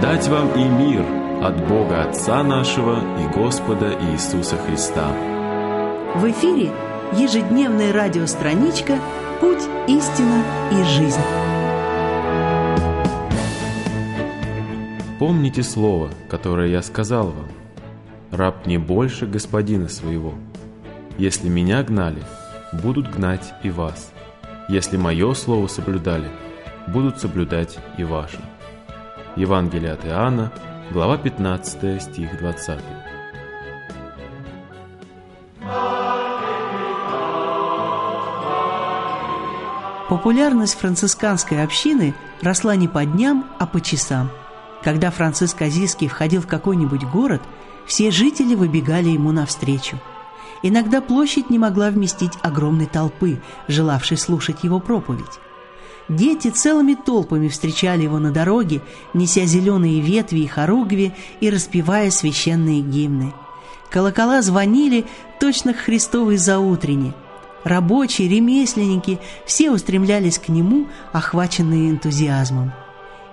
Благодать вам и мир от Бога Отца нашего и Господа Иисуса Христа. В эфире ежедневная радиостраничка «Путь, истина и жизнь». Помните слово, которое я сказал вам. Раб не больше господина своего. Если меня гнали, будут гнать и вас. Если мое слово соблюдали, будут соблюдать и ваше. Евангелие от Иоанна, глава 15, стих 20. Популярность францисканской общины росла не по дням, а по часам. Когда Франциск Азийский входил в какой-нибудь город, все жители выбегали ему навстречу. Иногда площадь не могла вместить огромной толпы, желавшей слушать его проповедь. Дети целыми толпами встречали его на дороге, неся зеленые ветви и хоругви и распевая священные гимны. Колокола звонили точно к Христовой заутренне. Рабочие, ремесленники – все устремлялись к нему, охваченные энтузиазмом.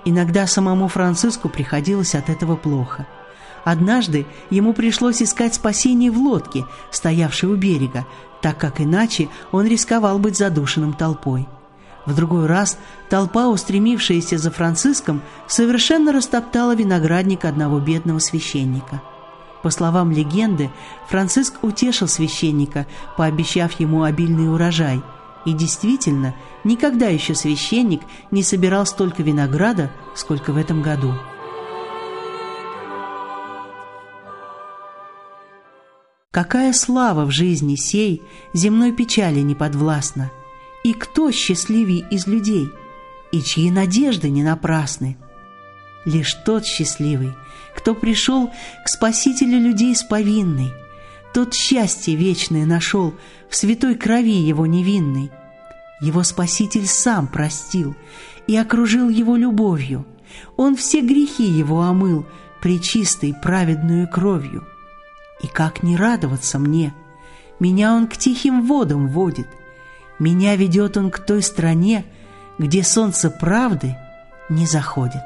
Иногда самому Франциску приходилось от этого плохо. Однажды ему пришлось искать спасение в лодке, стоявшей у берега, так как иначе он рисковал быть задушенным толпой. В другой раз толпа, устремившаяся за Франциском, совершенно растоптала виноградник одного бедного священника. По словам легенды, Франциск утешил священника, пообещав ему обильный урожай. И действительно, никогда еще священник не собирал столько винограда, сколько в этом году. Какая слава в жизни сей, земной печали не подвластна – и кто счастливей из людей? И чьи надежды не напрасны? Лишь тот счастливый, кто пришел к Спасителю людей с повинной, тот счастье вечное нашел в святой крови его невинной. Его Спаситель сам простил и окружил его любовью. Он все грехи его омыл причистой праведную кровью. И как не радоваться мне? Меня он к тихим водам водит — меня ведет он к той стране, где солнце правды не заходит.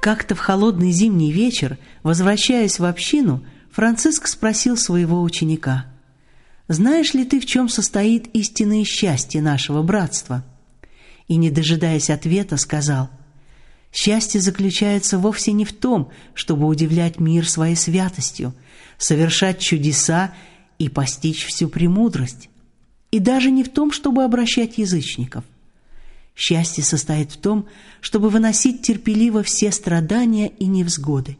Как-то в холодный зимний вечер, возвращаясь в общину, Франциск спросил своего ученика, «Знаешь ли ты, в чем состоит истинное счастье нашего братства?» И, не дожидаясь ответа, сказал, «Счастье заключается вовсе не в том, чтобы удивлять мир своей святостью – совершать чудеса и постичь всю премудрость. И даже не в том, чтобы обращать язычников. Счастье состоит в том, чтобы выносить терпеливо все страдания и невзгоды.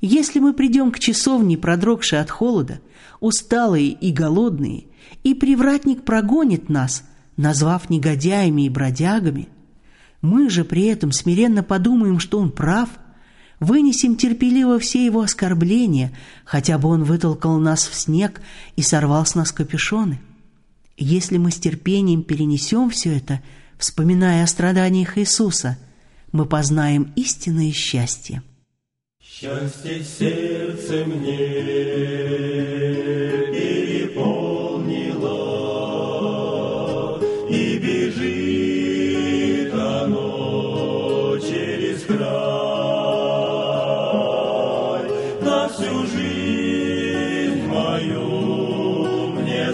Если мы придем к часовне, продрогшей от холода, усталые и голодные, и привратник прогонит нас, назвав негодяями и бродягами, мы же при этом смиренно подумаем, что он прав – Вынесем терпеливо все его оскорбления, хотя бы он вытолкал нас в снег и сорвал с нас капюшоны. Если мы с терпением перенесем все это, вспоминая о страданиях Иисуса, мы познаем истинное счастье. Счастье сердце мне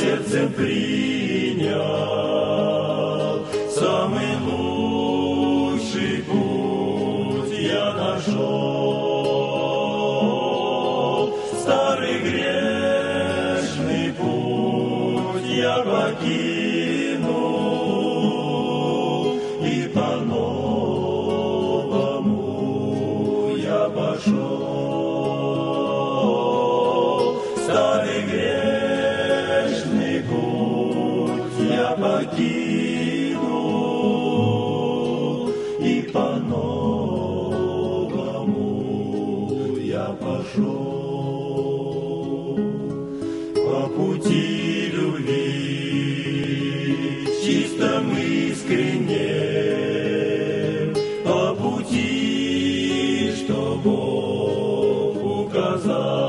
сердцем принял, покинул и по-новому я пошел по пути любви чистом искренне по пути, что Бог указал.